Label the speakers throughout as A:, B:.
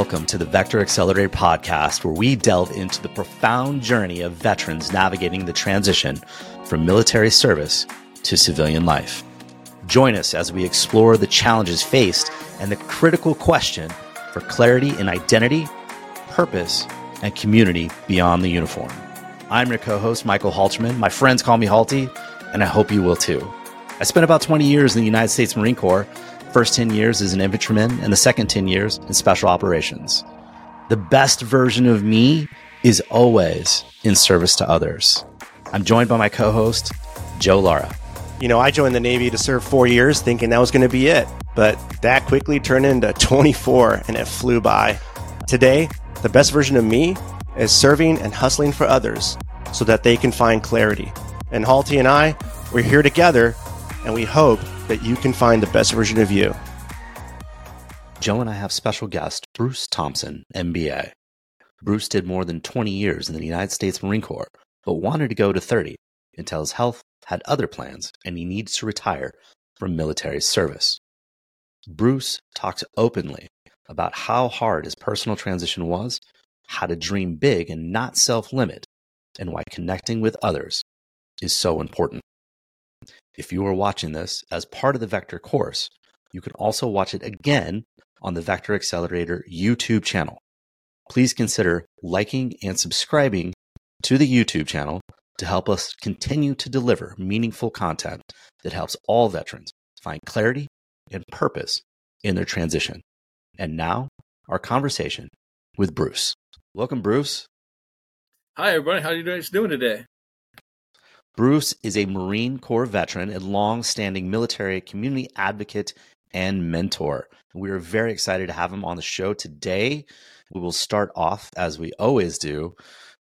A: Welcome to the Vector Accelerator podcast, where we delve into the profound journey of veterans navigating the transition from military service to civilian life. Join us as we explore the challenges faced and the critical question for clarity in identity, purpose, and community beyond the uniform. I'm your co host, Michael Halterman. My friends call me Halty, and I hope you will too. I spent about 20 years in the United States Marine Corps first 10 years as an infantryman, and the second 10 years in special operations. The best version of me is always in service to others. I'm joined by my co host, Joe Lara.
B: You know, I joined the Navy to serve four years thinking that was going to be it, but that quickly turned into 24 and it flew by. Today, the best version of me is serving and hustling for others so that they can find clarity. And Halty and I, we're here together and we hope that you can find the best version of you.
A: Joe and I have special guest Bruce Thompson, MBA. Bruce did more than 20 years in the United States Marine Corps, but wanted to go to 30 until his health had other plans and he needs to retire from military service. Bruce talks openly about how hard his personal transition was, how to dream big and not self limit, and why connecting with others is so important. If you are watching this as part of the Vector course, you can also watch it again on the Vector Accelerator YouTube channel. Please consider liking and subscribing to the YouTube channel to help us continue to deliver meaningful content that helps all veterans find clarity and purpose in their transition. And now, our conversation with Bruce. Welcome, Bruce.
C: Hi, everybody. How are you guys doing today?
A: Bruce is a Marine Corps veteran and long-standing military community advocate and mentor. We are very excited to have him on the show today. We will start off, as we always do,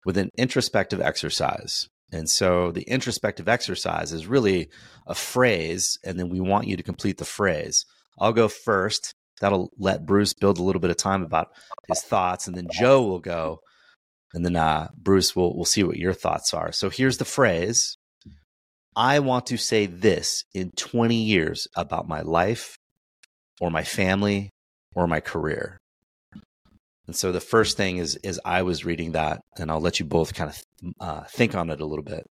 A: with an introspective exercise. And so the introspective exercise is really a phrase, and then we want you to complete the phrase. I'll go first. That'll let Bruce build a little bit of time about his thoughts, and then Joe will go, and then uh, Bruce will will see what your thoughts are. So here's the phrase: I want to say this in 20 years about my life or my family or my career. And so the first thing is is I was reading that, and I'll let you both kind of uh, think on it a little bit.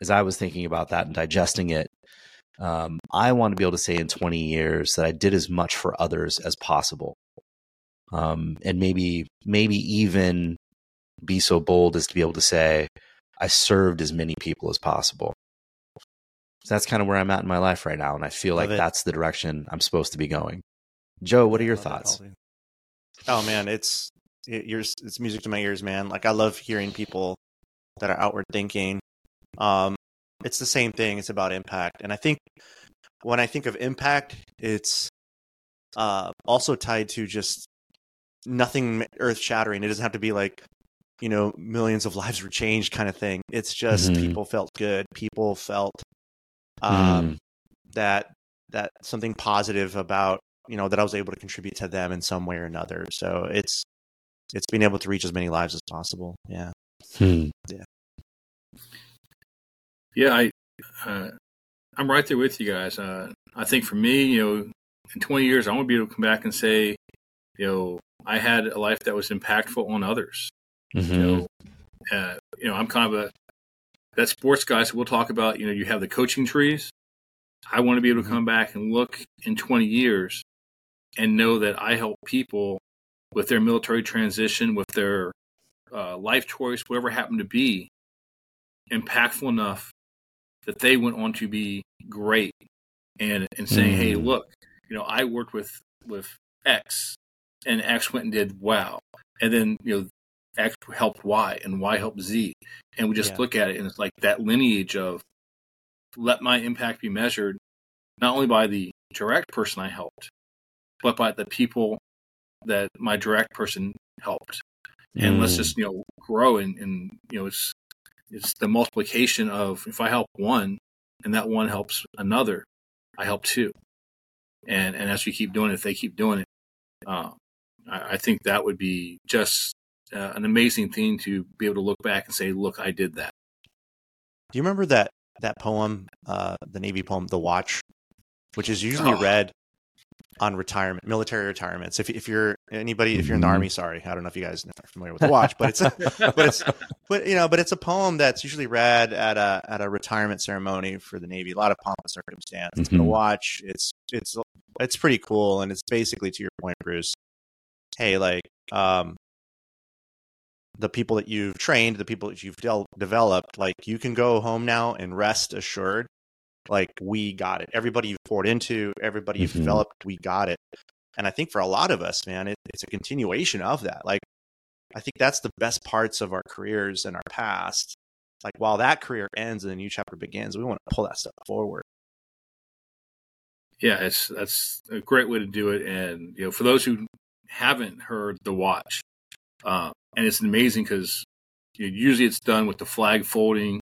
A: As I was thinking about that and digesting it, um, I want to be able to say in 20 years that I did as much for others as possible, um, and maybe maybe even be so bold as to be able to say I served as many people as possible. So that's kind of where I'm at in my life right now. And I feel Love like it. that's the direction I'm supposed to be going. Joe, what are your thoughts?
B: oh man, it's it, it's music to my ears, man. Like I love hearing people that are outward thinking. Um, it's the same thing. It's about impact, and I think when I think of impact, it's uh, also tied to just nothing earth shattering. It doesn't have to be like you know millions of lives were changed kind of thing. It's just mm-hmm. people felt good. People felt um, mm. that that something positive about you know that I was able to contribute to them in some way or another. So it's it's being able to reach as many lives as possible. Yeah.
A: Hmm.
B: Yeah.
C: Yeah, I uh, I'm right there with you guys. Uh, I think for me, you know, in 20 years, I want to be able to come back and say, you know, I had a life that was impactful on others. Mm-hmm. You know, uh, you know, I'm kind of a that sports guys we'll talk about, you know, you have the coaching trees. I want to be able to mm-hmm. come back and look in 20 years and know that I help people with their military transition, with their uh, life choice, whatever happened to be, impactful enough that they went on to be great and and saying, mm. "Hey, look, you know, I worked with with X, and X went and did wow," and then you know X helped Y and Y helped Z. And we just yeah. look at it and it's like that lineage of let my impact be measured not only by the direct person I helped, but by the people that my direct person helped. And mm. let's just, you know, grow and, and you know, it's it's the multiplication of if I help one and that one helps another, I help two. And and as we keep doing it, if they keep doing it, uh, I, I think that would be just uh, an amazing thing to be able to look back and say, "Look, I did that."
B: Do you remember that that poem, uh, the Navy poem, "The Watch," which is usually oh. read on retirement, military retirements. If if you're anybody, if you're in the
A: Mhm.
B: army, sorry, I don't know if you guys are familiar with the watch, but it's but it's but you know, but it's a poem that's usually read at a at a retirement ceremony for the Navy. A lot of pomp and circumstance. It's a
A: Mhm.
B: watch. It's it's it's pretty cool, and it's basically to your point, Bruce. Hey, like um, the people that you've trained, the people that you've del- developed, like you can go home now and rest assured. Like we got it. Everybody you've poured into, everybody you've
A: Mhm.
B: developed, we got it. And I think for a lot of us, man, it, it's a continuation of that. Like I think that's the best parts of our careers and our past. Like while that career ends and a new chapter begins, we want to pull that stuff forward.
C: Yeah, it's that's a great way to do it. And you know, for those who haven't heard the watch, uh, and it's amazing because you know, usually it's done with the flag folding,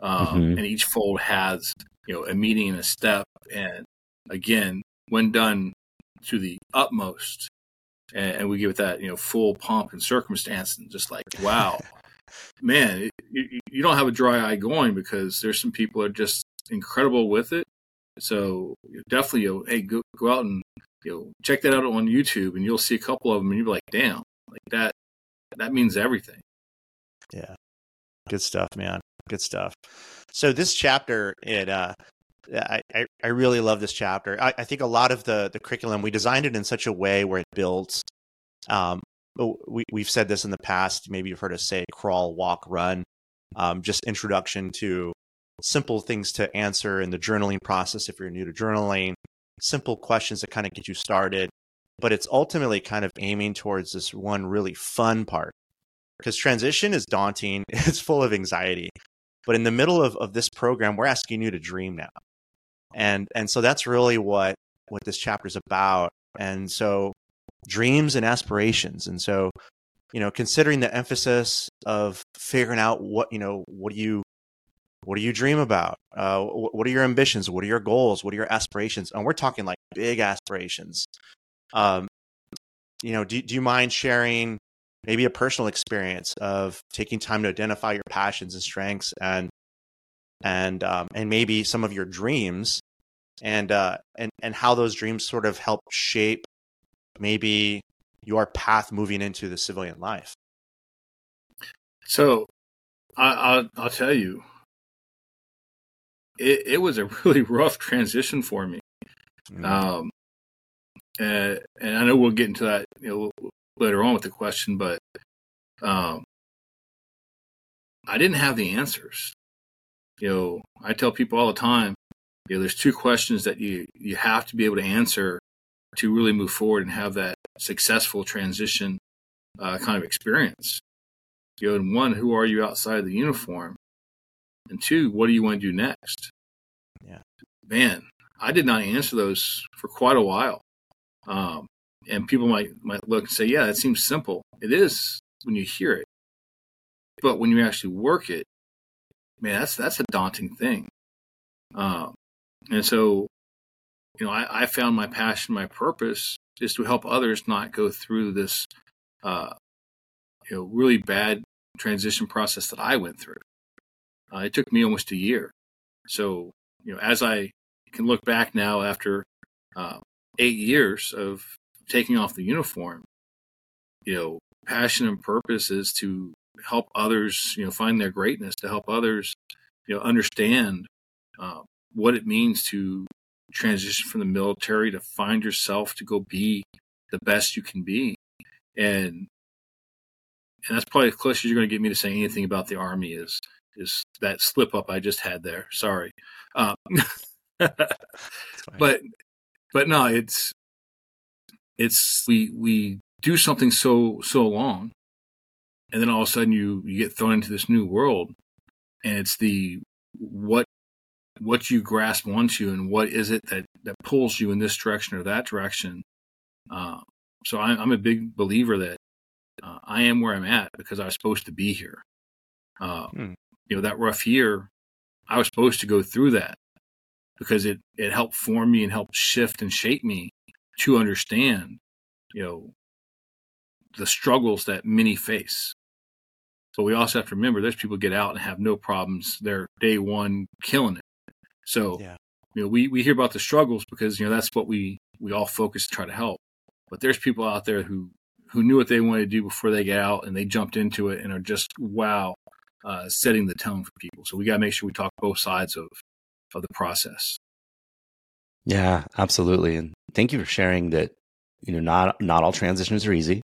C: um,
A: Mhm.
C: and each fold has you know a meaning and a step. And again, when done to the utmost, and, and we give it that you know full pomp and circumstance, and just like wow, man, it, you, you don't have a dry eye going because there's some people that are just incredible with it. So definitely, you know, hey, go go out and you know check that out on YouTube, and you'll see a couple of them, and you'll be like, damn, like that that means everything.
B: Yeah. Good stuff, man. Good stuff. So this chapter, it uh I, I, really love this chapter. I, I think a lot of the the curriculum we designed it in such a way where it builds um oh, we we've said this in the past, maybe you've heard us say crawl, walk, run. Um, just introduction to simple things to answer in the journaling process if you're new to journaling, simple questions that kind of get you started. But it's ultimately kind of aiming towards this one really fun part. Because transition is daunting it's full of anxiety but in the middle of, of this program we're asking you to dream now. And and so that's really what what this chapter is about. And so dreams and aspirations. And so you know considering the emphasis of figuring out what you know what do you what do you dream about? Uh, what are your ambitions? What are your goals? What are your aspirations? And we're talking like big aspirations um, you know do, do you mind sharing maybe a personal experience of taking time to identify your passions and strengths and and um, and maybe some of your dreams and uh, and and how those dreams sort of help shape maybe your path moving into the civilian life.
C: So I, I'll I'll tell you, it it was a really rough transition for me.
B: Mm.
C: Um, and, and I know we'll get into that you know later on with the question, but um, I didn't have the answers. You know, I tell people all the time, you know, there's two questions that you you have to be able to answer to really move forward and have that successful transition uh, kind of experience. You know, and one, who are you outside of the uniform? And two, what do you want to do next?
B: Yeah.
C: Man, I did not answer those for quite a while. Um, and people might might look and say, "Yeah, that seems simple." It is when you hear it, but when you actually work it, man, that's that's a daunting thing. Um, and so, you know, I, I found my passion, my purpose is to help others not go through this, uh, you know, really bad transition process that I went through. Uh, it took me almost a year. So, you know, as I can look back now after uh, eight years of taking off the uniform, you know, passion and purpose is to help others, you know, find their greatness, to help others, you know, understand uh, what it means to transition from the military, to find yourself, to go be the best you can be. And and that's probably as close as you're going to get me to saying anything about the army is is that slip up I just had there. Sorry, um, but but no, it's it's we we do something so so long, and then all of a sudden you you get thrown into this new world, and it's the what what you grasp onto and what is it that that pulls you in this direction or that direction. Uh, so I'm, I'm a big believer that uh, I am where I'm at because I was supposed to be here. Uh,
B: Hmm.
C: You know that rough year, I was supposed to go through that because it it helped form me and help shift and shape me to understand, you know, the struggles that many face. But we also have to remember there's people get out and have no problems. They're day one killing it. So
B: Yeah.
C: you know, we, we hear about the struggles because, you know, that's what we we all focus to try to help. But there's people out there who who knew what they wanted to do before they get out and they jumped into it and are just wow, uh, setting the tone for people. So we got to make sure we talk both sides of of the process.
A: Yeah, absolutely. And thank you for sharing that. You know, not not all transitions are easy.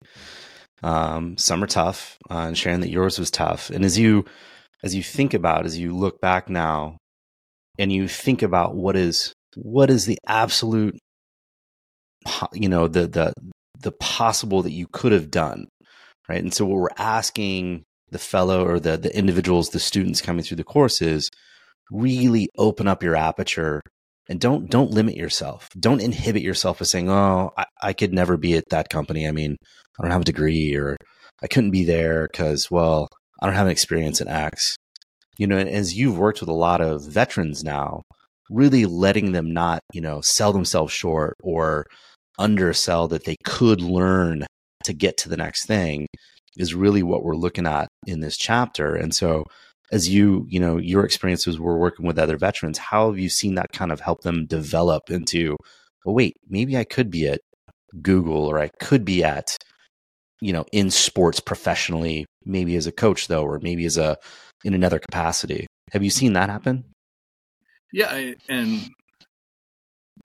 A: Um, some are tough, uh, and sharing that yours was tough. And as you as you think about, as you look back now, and you think about what is what is the absolute, you know, the the the possible that you could have done, right? And so what we're asking the fellow or the the individuals, the students coming through the course is really open up your aperture and don't don't limit yourself. Don't inhibit yourself by saying, "Oh, I, I could never be at that company. I mean, I don't have a degree, or I couldn't be there because, well, I don't have an experience in X." You know, as you've worked with a lot of veterans now, really letting them not, you know, sell themselves short or undersell that they could learn to get to the next thing is really what we're looking at in this chapter. And so as you, you know, your experiences were working with other veterans, how have you seen that kind of help them develop into, oh, wait, maybe I could be at Google or I could be at, you know, in sports professionally, maybe as a coach though, or maybe as a, in another capacity. Have you seen that happen?
C: Yeah. I, and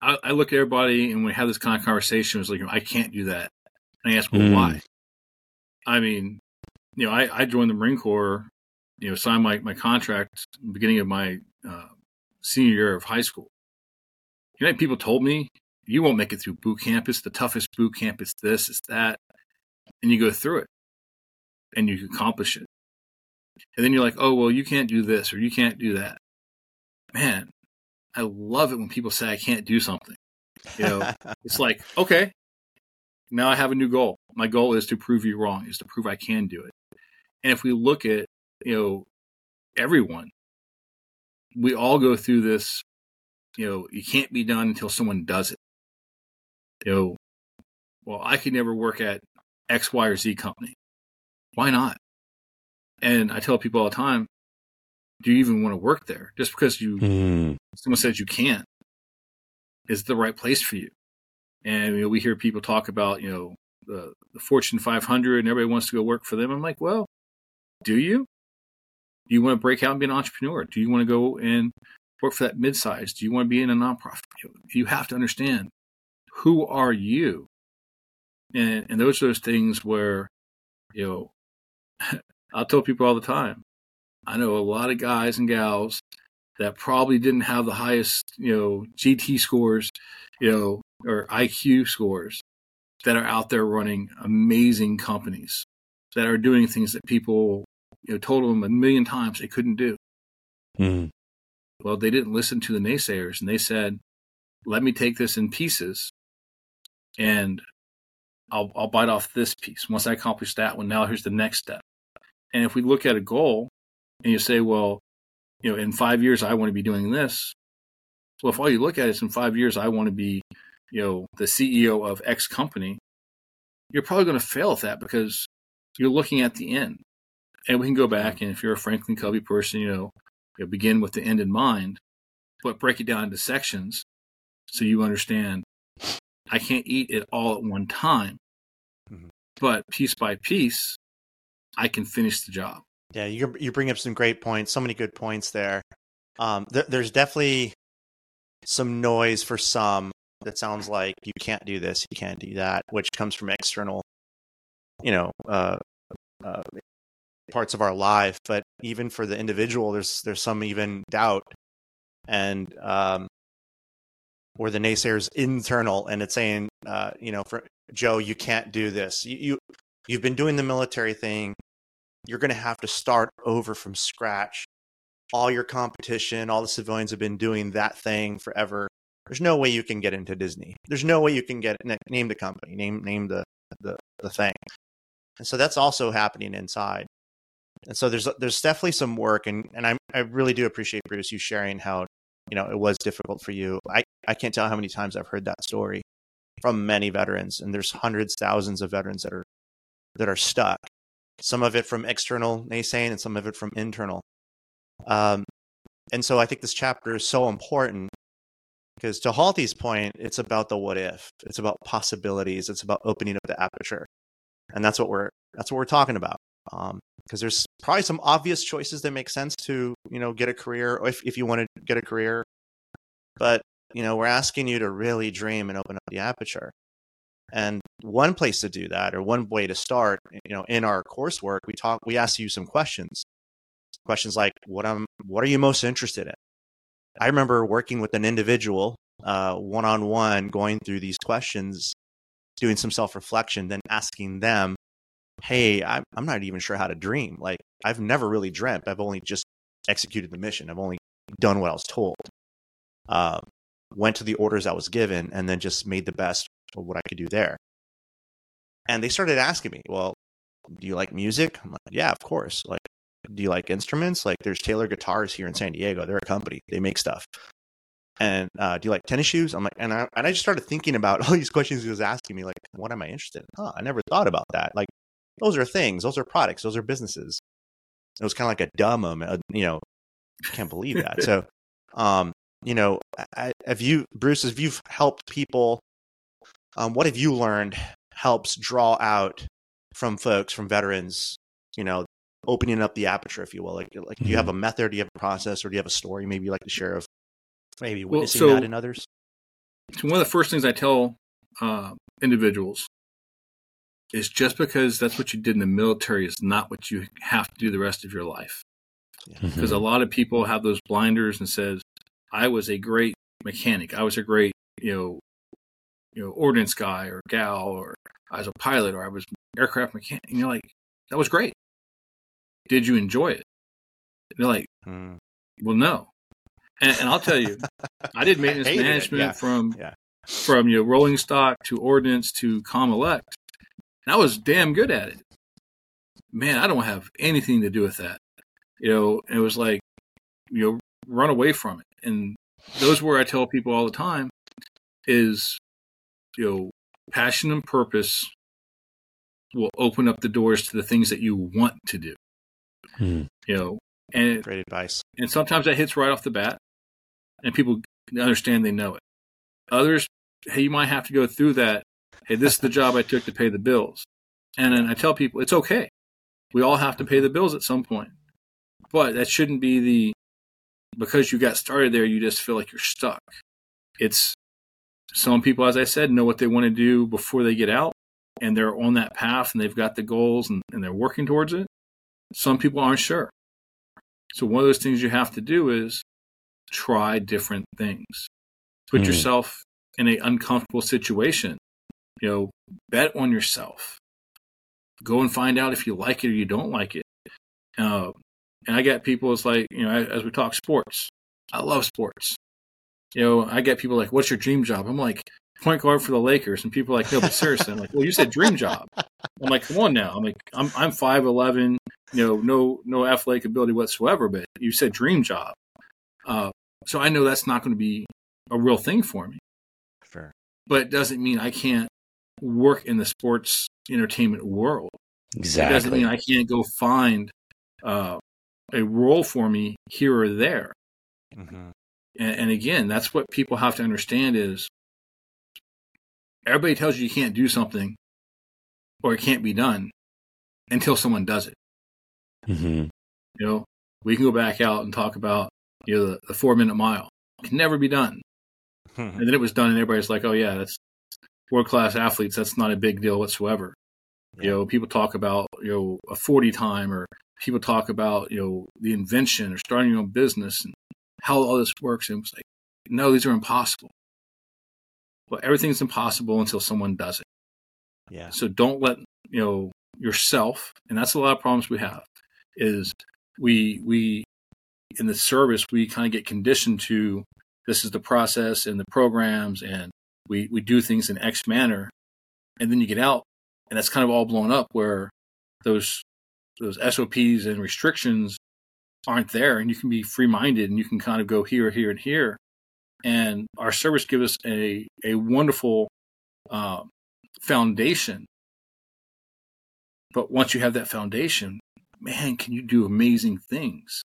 C: I, I, look at everybody and we have this kind of conversation, it's like, I can't do that. And I ask, well, mm. why? I mean, you know, I, I joined the Marine Corps you know, signed my, my contract beginning of my uh, senior year of high school. You know, people told me you won't make it through boot camp. It's the toughest boot camp. It's this, it's that, and you go through it, and you accomplish it. And then you're like, oh well, you can't do this or you can't do that. Man, I love it when people say I can't do something. You know, it's like okay, now I have a new goal. My goal is to prove you wrong. Is to prove I can do it. And if we look at you know, everyone. We all go through this, you know, it can't be done until someone does it. You know, well, I could never work at X, Y, or Z company. Why not? And I tell people all the time, do you even want to work there? Just because you mm. someone says you can't, is the right place for you? And you know, we hear people talk about, you know, the, the Fortune 500 and everybody wants to go work for them. I'm like, well, do you? Do you want to break out and be an entrepreneur? Do you want to go and work for that midsize? Do you want to be in a nonprofit? You have to understand who are you? And, and those are those things where, you know, I'll tell people all the time. I know a lot of guys and gals that probably didn't have the highest, you know, GT scores, you know, or IQ scores that are out there running amazing companies that are doing things that people you know, told them a million times they couldn't do. Mm. Well, they didn't listen to the naysayers, and they said, "Let me take this in pieces, and I'll I'll bite off this piece. Once I accomplish that one, now here's the next step." And if we look at a goal, and you say, "Well, you know, in five years I want to be doing this," well, if all you look at is in five years I want to be, you know, the CEO of X company, you're probably going to fail at that because you're looking at the end and we can go back and if you're a Franklin Covey person, you know, you begin with the end in mind, but break it down into sections so you understand I can't eat it all at one time, mm-hmm. but piece by piece, I can finish the job.
B: Yeah, you you bring up some great points. So many good points there. Um, th- there's definitely some noise for some that sounds like you can't do this, you can't do that, which comes from external, you know, uh, uh, parts of our life but even for the individual there's there's some even doubt and um or the naysayers internal and it's saying uh you know for joe you can't do this. You, you you've been doing the military thing. You're going to have to start over from scratch. All your competition all the civilians have been doing that thing forever. There's no way you can get into disney. There's no way you can get name the company name name the the, the thing. And so that's also happening inside and so there's there's definitely some work, and and I I really do appreciate Bruce you sharing how you know it was difficult for you. I I can't tell how many times I've heard that story from many veterans, and there's hundreds, thousands of veterans that are that are stuck. Some of it from external naysaying, and some of it from internal. Um, and so I think this chapter is so important Because to Halty's point, it's about the what if. It's about possibilities. It's about opening up the aperture, and that's what we're that's what we're talking about. Um, because there's probably some obvious choices that make sense to you know get a career, or if if you want to get a career, but you know we're asking you to really dream and open up the aperture. And one place to do that, or one way to start, you know, in our coursework, we talk, we ask you some questions. Questions like, "What i'm what are you most interested in?" I remember working with an individual, one on one, going through these questions, doing some self reflection, then asking them, "Hey, I'm, I'm not even sure how to dream. Like, I've never really dreamt. I've only just executed the mission. I've only done what I was told." Uh, went to the orders I was given, and then just made the best of what I could do there. And they started asking me, "Well, do you like music?" I'm like, "Yeah, of course." Like, do you like instruments? Like, there's Taylor Guitars here in San Diego. They're a company. They make stuff. And uh, do you like tennis shoes? I'm like, and I and I just started thinking about all these questions he was asking me. Like, what am I interested in? Oh, I never thought about that. Like, those are things. Those are products. Those are businesses. It was kind of like a dumb moment. Uh, you know, can't believe that. so, um, you know, have you, Bruce, if you've helped people, um, what have you learned helps draw out from folks, from veterans, you know, opening up the aperture, if you will? Like, like, do you have
A: Mm-hmm.
B: a method? Do you have a process, or do you have a story maybe you like to share of maybe
C: Well,
B: witnessing
C: so-
B: that in others?
C: So one of the first things I tell uh, individuals is just because that's what you did in the military is not what you have to do the rest of your life.
A: Mm-hmm.
C: Because a lot of people have those blinders and says, "I was a great mechanic. I was a great you know you know ordnance guy or gal, or I was a pilot, or I was aircraft mechanic." And you're like, "That was great. Did you enjoy it?" And they're like,
B: Mm.
C: "Well, no." And, and I'll tell you, I did maintenance
B: Hated it,
C: management
B: yeah.
C: from
B: Yeah.
C: from you know rolling stock to ordnance to Comelect, and I was damn good at it. Man, I don't have anything to do with that. You know, and it was like, you know, run away from it. And those where I tell people all the time is, you know, passion and purpose will open up the doors to the things that you want to do.
A: Mhm.
C: You know, and
B: Great advice.
C: and sometimes that hits right off the bat, and people understand they know it. Others, hey, you might have to go through that. Hey, this is the job I took to pay the bills, and then I tell people it's okay. We all have to pay the bills at some point, but that shouldn't be the because you got started there. You just feel like you're stuck. It's some people, as I said, know what they want to do before they get out, and they're on that path, and they've got the goals, and, and they're working towards it. Some people aren't sure. So one of those things you have to do is try different things. Put
A: Hmm.
C: yourself in an uncomfortable situation. You know, bet on yourself. Go and find out if you like it or you don't like it. Uh, and I get people, it's like, you know, as we talk sports, I love sports. You know, I get people like, what's your dream job? I'm like, point guard for the Lakers. And people are like, no, but seriously. I'm like, well, you said dream job. I'm like, come on now. I'm like, I'm, I'm 5'11, you know, no, no athletic ability whatsoever, but you said dream job. Uh, so I know that's not going to be a real thing for me,
B: Fair.
C: but it doesn't mean I can't work in the sports entertainment world. It doesn't mean I can't go find uh, a role for me here or there.
B: Mm-hmm.
C: And, and again, that's what people have to understand is everybody tells you you can't do something or it can't be done until someone does it.
A: Mm-hmm.
C: You know, we can go back out and talk about you know the, the four minute mile. It can never be done. And then it was done, and everybody's like, "Oh yeah, that's world class athletes. That's not a big deal whatsoever." You know, people talk about you know a forty time, or people talk about you know the invention or starting your own business and how all this works. And it's like, no, these are impossible. Well, everything's impossible until someone does it.
B: Yeah.
C: So don't let you know yourself, and that's a lot of problems we have. Is we we in the service we kind of get conditioned to this is the process and the programs, and we we do things in X manner, and then you get out, and that's kind of all blown up where those those SOPs and restrictions aren't there, and you can be free minded, and you can kind of go here, here, and here. And our service gives us a a wonderful uh, foundation. But once you have that foundation, man, can you do amazing things?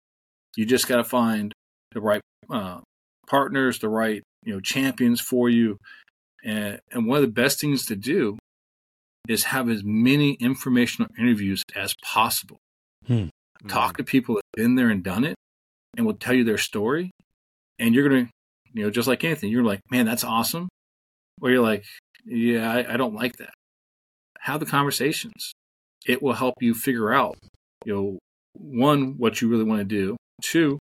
C: You just got to find the right uh, partners, the right you know champions for you, and and one of the best things to do is have as many informational interviews as possible.
A: Hmm.
C: Talk to people that have been there and done it, and will tell you their story, and you're gonna you know just like anything, you're like, man, that's awesome, or you're like, yeah, I, I don't like that. Have the conversations. It will help you figure out, you know, one, what you really want to do. Two,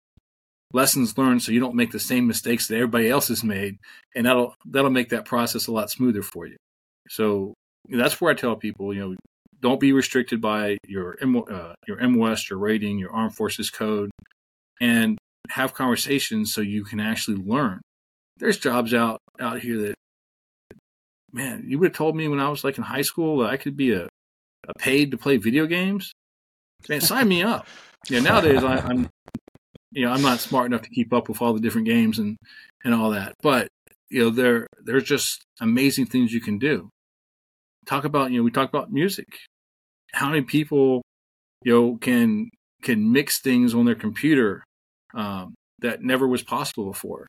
C: lessons learned so you don't make the same mistakes that everybody else has made. And that'll that'll make that process a lot smoother for you. So that's where I tell people, you know, don't be restricted by your uh, your MOS, your rating, your Armed Forces code, and have conversations so you can actually learn. There's jobs out out here that man, you would have told me when I was like in high school that I could be a, a paid to play video games. Man, sign me up. Yeah, nowadays I, I'm, you know, I'm not smart enough to keep up with all the different games and and all that. But you know, there there's just amazing things you can do. Talk about you know we talk about music. How many people you know can can mix things on their computer um, that never was possible before,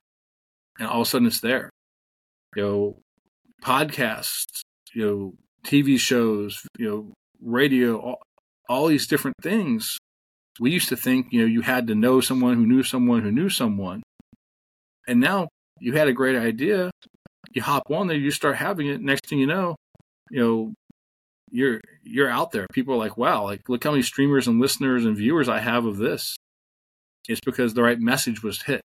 C: and all of a sudden it's there. You know, podcasts, you know, TV shows, you know, radio, all, all these different things. We used to think, you know, you had to know someone who knew someone who knew someone. And now you had a great idea, you hop on there, you start having it. Next thing you know, you know, you're you're out there. People are like, wow, like look how many streamers and listeners and viewers I have of this. It's because the right message was hit.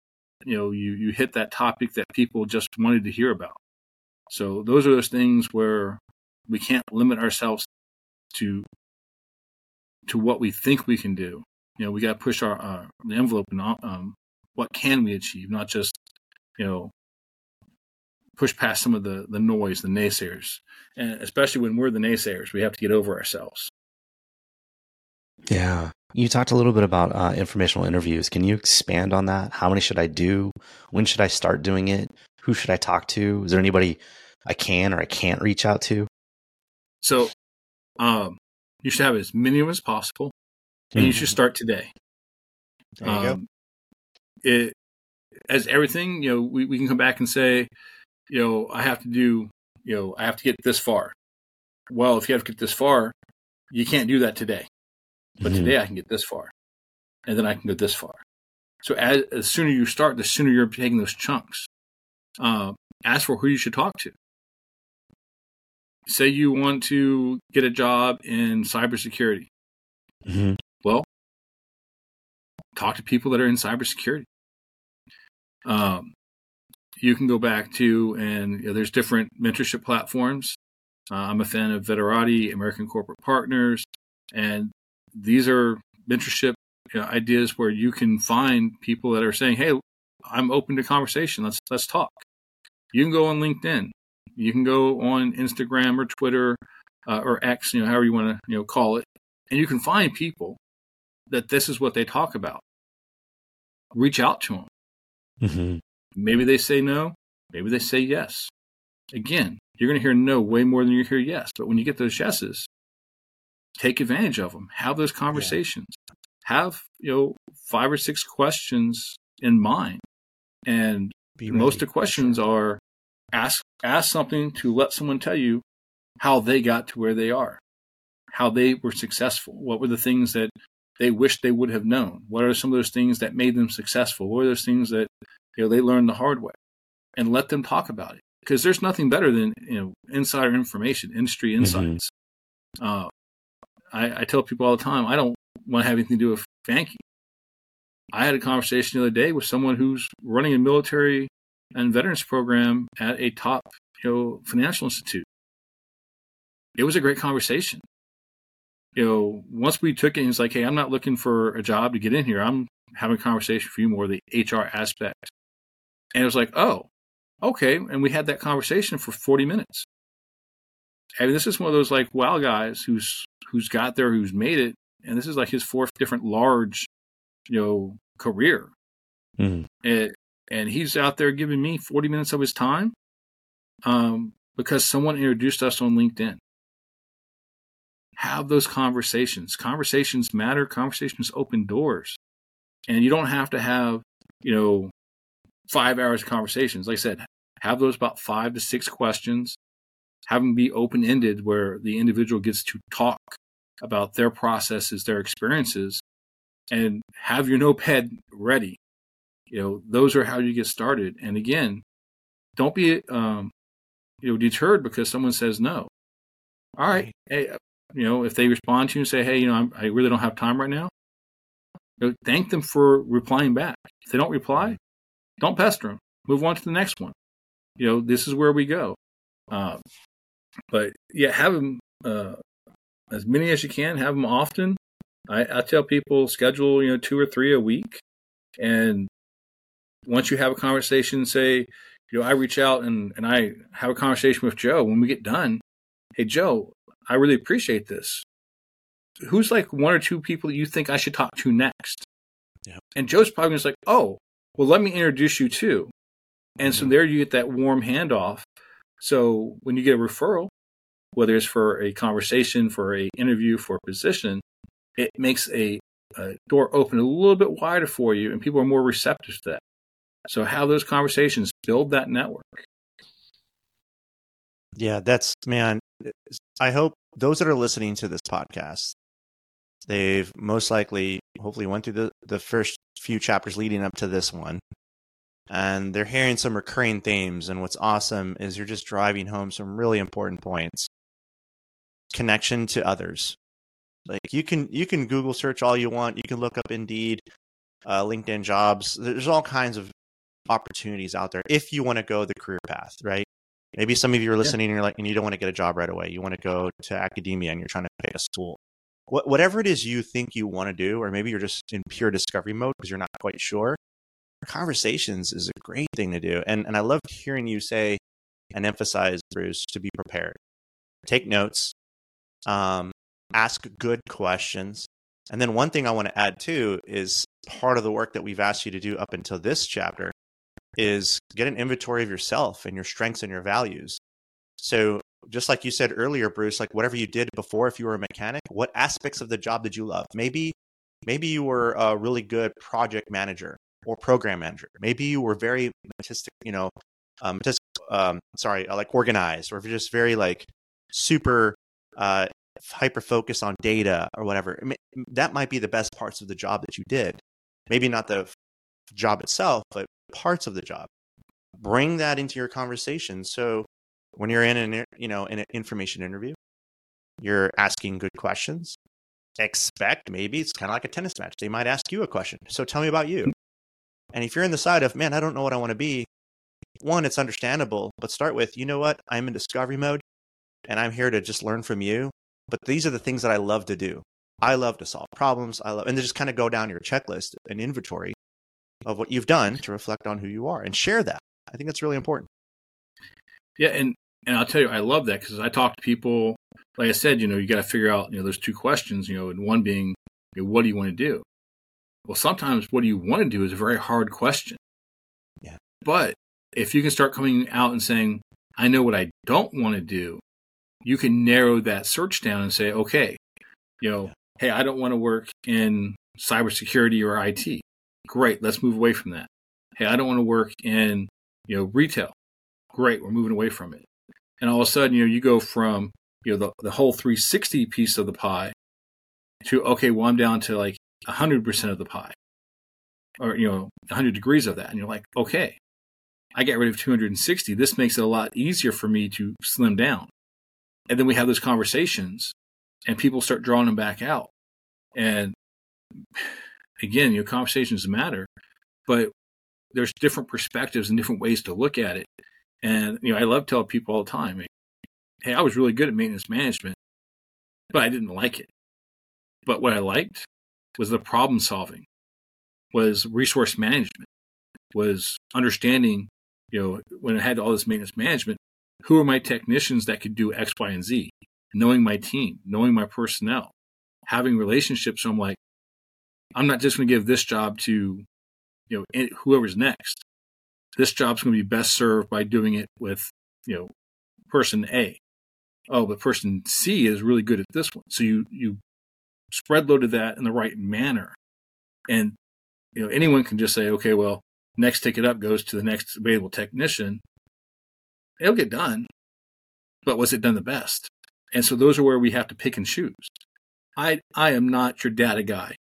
C: You know, you you hit that topic that people just wanted to hear about. So those are those things where we can't limit ourselves to to what we think we can do. You know, we got to push our uh, the envelope and um, what can we achieve, not just you know push past some of the the noise, the naysayers, and especially when we're the naysayers, we have to get over ourselves.
A: Yeah. You talked a little bit about uh, informational interviews. Can you expand on that? How many should I do? When should I start doing it? Who should I talk to? Is there anybody I can or I can't reach out to?
C: So, um, you should have as many of as possible, and you should mm-hmm. start today.
B: There you um,
C: go. It as everything, you know, we, we can come back and say, you know, I have to do, you know, I have to get this far. Well, if you have to get this far, you can't do that today. But mm-hmm. today I can get this far, and then I can go this far. So as, as sooner you start, the sooner you're taking those chunks. Uh, ask for who you should talk to say you want to get a job in cybersecurity. Mm-hmm. Well, talk to people that are in cybersecurity. Um, you can go back to, and you know, there's different mentorship platforms. Uh, I'm a fan of Veterati, American Corporate Partners, and these are mentorship you know, ideas where you can find people that are saying, "Hey, I'm open to conversation. Let's let's talk." You can go on LinkedIn. You can go on Instagram or Twitter uh, or X, you know, however you want to, you know, call it, and you can find people that this is what they talk about. Reach out to them. Mm-hmm. Maybe they say no. Maybe they say yes. Again, you're going to hear no way more than you hear yes. But when you get those yeses, take advantage of them. Have those conversations. Yeah. Have you know five or six questions in mind, and most of the questions are ask ask something to let someone tell you how they got to where they are, how they were successful. What were the things that they wished they would have known? What are some of those things that made them successful? What are those things that you know they learned the hard way? And let them talk about it because there's nothing better than you know insider information, industry mm-hmm. insights. Mm-hmm. Uh, I, I tell people all the time, I don't want to have anything to do with Fanky. I had a conversation the other day with someone who's running a military and veterans program at a top you know financial institute. It was a great conversation. You know, once we took it, he's like, "Hey, I'm not looking for a job to get in here. I'm having a conversation for you more the HR aspect." And it was like, "Oh, okay." And we had that conversation for 40 minutes. I mean, this is one of those like wow guys who's who's got there, who's made it, and this is like his fourth different large, you know, career. Mm. It, and he's out there giving me 40 minutes of his time um, because someone introduced us on LinkedIn. Have those conversations. Conversations matter. Conversations open doors. And you don't have to have, you know, five hours of conversations. Like I said, have those about five to six questions, have them be open ended where the individual gets to talk about their processes, their experiences, and have your notepad ready. You know, those are how you get started. And again, don't be um, you know deterred because someone says no. All right, hey, you know, if they respond to you and say, "Hey, you know, I'm, i really don't have time right now," you know, thank them for replying back. If they don't reply, don't pester them. Move on to the next one. You know, this is where we go. Uh, but yeah, have them uh, as many as you can. Have them often. I, I tell people schedule you know two or three a week, and once you have a conversation, say, you know, I reach out and, and I have a conversation with Joe. When we get done, hey, Joe, I really appreciate this. Who's like one or two people you think I should talk to next? Yeah. And Joe's probably just like, oh, well, let me introduce you to. And mm-hmm. so there you get that warm handoff. So when you get a referral, whether it's for a conversation, for a interview, for a position, it makes a, a door open a little bit wider for you, and people are more receptive to that. So have those conversations, build that network.
B: Yeah, that's man. I hope those that are listening to this podcast, they've most likely, hopefully, went through the the first few chapters leading up to this one, and they're hearing some recurring themes. And what's awesome is you're just driving home some really important points. Connection to others. Like you can you can Google search all you want. You can look up Indeed, uh, LinkedIn jobs. There's all kinds of opportunities out there if you want to go the career path, right? Maybe some of you are listening yeah. and you're like, and you don't want to get a job right away. You want to go to academia and you're trying to pick a school. What, whatever it is you think you want to do, or maybe you're just in pure discovery mode because you're not quite sure. Conversations is a great thing to do. And, and I love hearing you say and emphasize, Bruce, to be prepared. Take notes, um, ask good questions. And then one thing I want to add too is part of the work that we've asked you to do up until this chapter is get an inventory of yourself and your strengths and your values. So, just like you said earlier, Bruce, like whatever you did before, if you were a mechanic, what aspects of the job did you love? Maybe, maybe you were a really good project manager or program manager. Maybe you were very artistic, you know, um, just um, sorry, uh, like organized, or if you're just very like super uh, hyper focused on data or whatever. I mean, that might be the best parts of the job that you did. Maybe not the job itself, but parts of the job. Bring that into your conversation. So when you're in an you know in an information interview, you're asking good questions. Expect maybe it's kind of like a tennis match. They might ask you a question. So tell me about you. And if you're in the side of man, I don't know what I want to be. One, it's understandable, but start with you know what I'm in discovery mode, and I'm here to just learn from you. But these are the things that I love to do. I love to solve problems. I love, and then just kind of go down your checklist, an inventory of what you've done to reflect on who you are and share that. I think that's really important.
C: Yeah, and and I'll tell you, I love that because I talk to people. Like I said, you know, you got to figure out. You know, there's two questions. You know, and one being, you know, what do you want to do? Well, sometimes what do you want to do is a very hard question.
B: Yeah.
C: But if you can start coming out and saying, I know what I don't want to do, you can narrow that search down and say, okay, you know, yeah. hey, I don't want to work in cybersecurity or IT. Great, let's move away from that. Hey, I don't want to work in, you know, retail. Great, we're moving away from it. And all of a sudden, you know, you go from, you know, the, the whole 360 piece of the pie to, okay, well, I'm down to like 100% of the pie or, you know, 100 degrees of that. And you're like, okay, I get rid of 260. This makes it a lot easier for me to slim down. And then we have those conversations and people start drawing them back out. And again, your know, conversations matter, but there's different perspectives and different ways to look at it. And you know, I love telling people all the time, "Hey, I was really good at maintenance management, but I didn't like it. But what I liked was the problem solving, was resource management, was understanding. You know, when I had all this maintenance management, who are my technicians that could do X, Y, and Z? Knowing my team, knowing my personnel, having relationships. So I'm like, I'm not just going to give this job to, you know, whoever's next. This job's going to be best served by doing it with, you know, person A. Oh, but person C is really good at this one. So you you spread loaded that in the right manner, and you know anyone can just say, okay, well, next ticket up goes to the next available technician, It'll get done, but was it done the best? And so those are where we have to pick and choose. I I am not your data guy,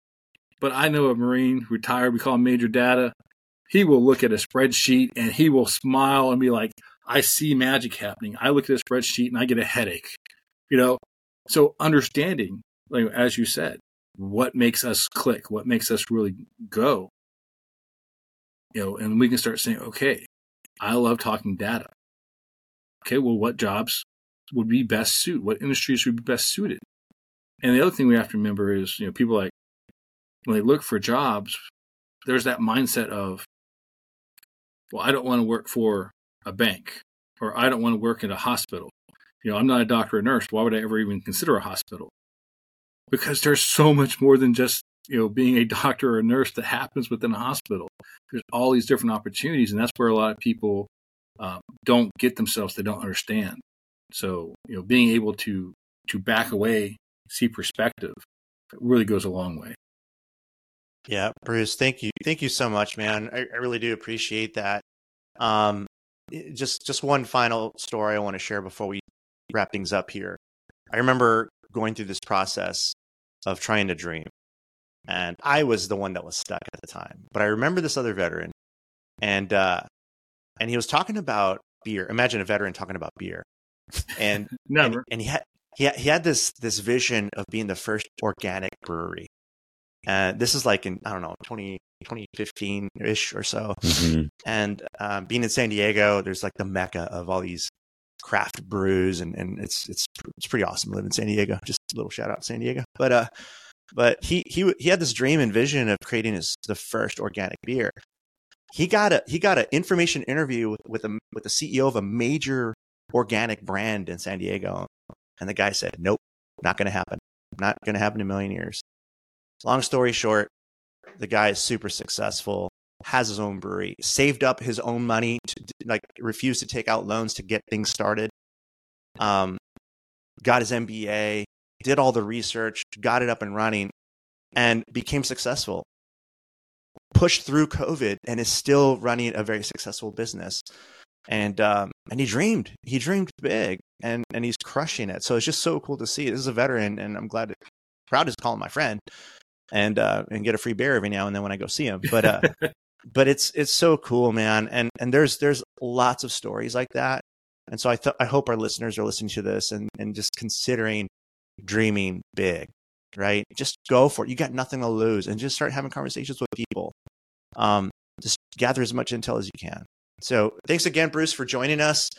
C: but I know a Marine retired. We call him Major Data. He will look at a spreadsheet and he will smile and be like, "I see magic happening." I look at a spreadsheet and I get a headache. You know, so understanding, like as you said, what makes us click, what makes us really go, you know, and we can start saying, okay, I love talking data. Okay, well, what jobs would be best suited? What industries would be best suited? And the other thing we have to remember is, you know, people like when they look for jobs, there's that mindset of, well, I don't want to work for a bank or I don't want to work in a hospital. You know, I'm not a doctor or nurse. Why would I ever even consider a hospital? Because there's so much more than just, you know, being a doctor or a nurse that happens within a hospital. There's all these different opportunities. And that's where a lot of people uh, don't get themselves, they don't understand. So, you know, being able to, to back away, see perspective really goes a long way.
B: Yeah, Bruce, thank you. Thank you so much, man. I, I really do appreciate that. Um, just just one final story I want to share before we wrap things up here. I remember going through this process of trying to dream, and I was the one that was stuck at the time. But I remember this other veteran, and uh, and he was talking about beer. Imagine a veteran talking about beer, and
C: never.
B: And, and he had he had, he had this this vision of being the first organic brewery. And this is like in I don't know 20, 2015 ish or so. Mm-hmm. And um, being in San Diego, there's like the mecca of all these craft brews, and, and it's it's it's pretty awesome to live in San Diego. Just a little shout out San Diego. But uh, but he he he had this dream and vision of creating his the first organic beer. He got a he got an information interview with with a with the CEO of a major organic brand in San Diego, and the guy said, "Nope, not going to happen. Not going to happen in a million years." Long story short, the guy is super successful, has his own brewery, saved up his own money, to, like refused to take out loans to get things started. Um, got his MBA, did all the research, got it up and running, and became successful. Pushed through COVID and is still running a very successful business. And um, and he dreamed, he dreamed big, and and he's crushing it. So it's just so cool to see. This is a veteran, and I'm glad, to, proud to call him my friend and uh, and get a free beer every now and then when I go see him. But uh, but it's it's so cool, man. And and there's there's lots of stories like that. And so I th- I hope our listeners are listening to this and and just considering dreaming big, right? Just go for it. You got nothing to lose, and just start having conversations with people. Um, just gather as much intel as you can. So thanks again, Bruce, for joining us.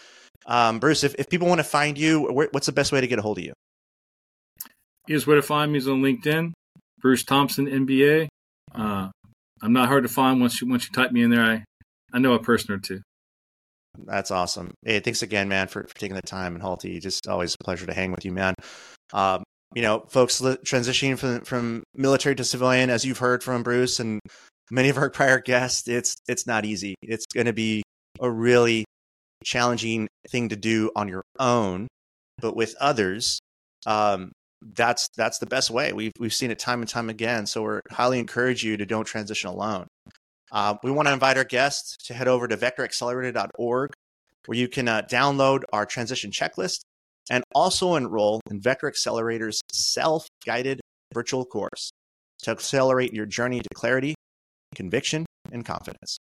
B: Um, Bruce, if, if people want to find you, what's the best way to get a hold of you?
C: Is where to find me is on LinkedIn. Bruce Thompson, MBA. Uh, I'm not hard to find once you once you type me in there. I I know a person or two.
B: That's awesome. Hey, thanks again, man, for, for taking the time and Halty. Just always a pleasure to hang with you, man. Um, you know, folks transitioning from from military to civilian, as you've heard from Bruce and many of our prior guests, it's it's not easy. It's going to be a really challenging thing to do on your own, but with others, um, that's that's the best way. We've we've seen it time and time again. So we're highly encourage you to don't transition alone. Uh, we want to invite our guests to head over to vectoraccelerator.org, where you can uh, download our transition checklist and also enroll in Vector Accelerator's self-guided virtual course to accelerate your journey to clarity, conviction, and confidence.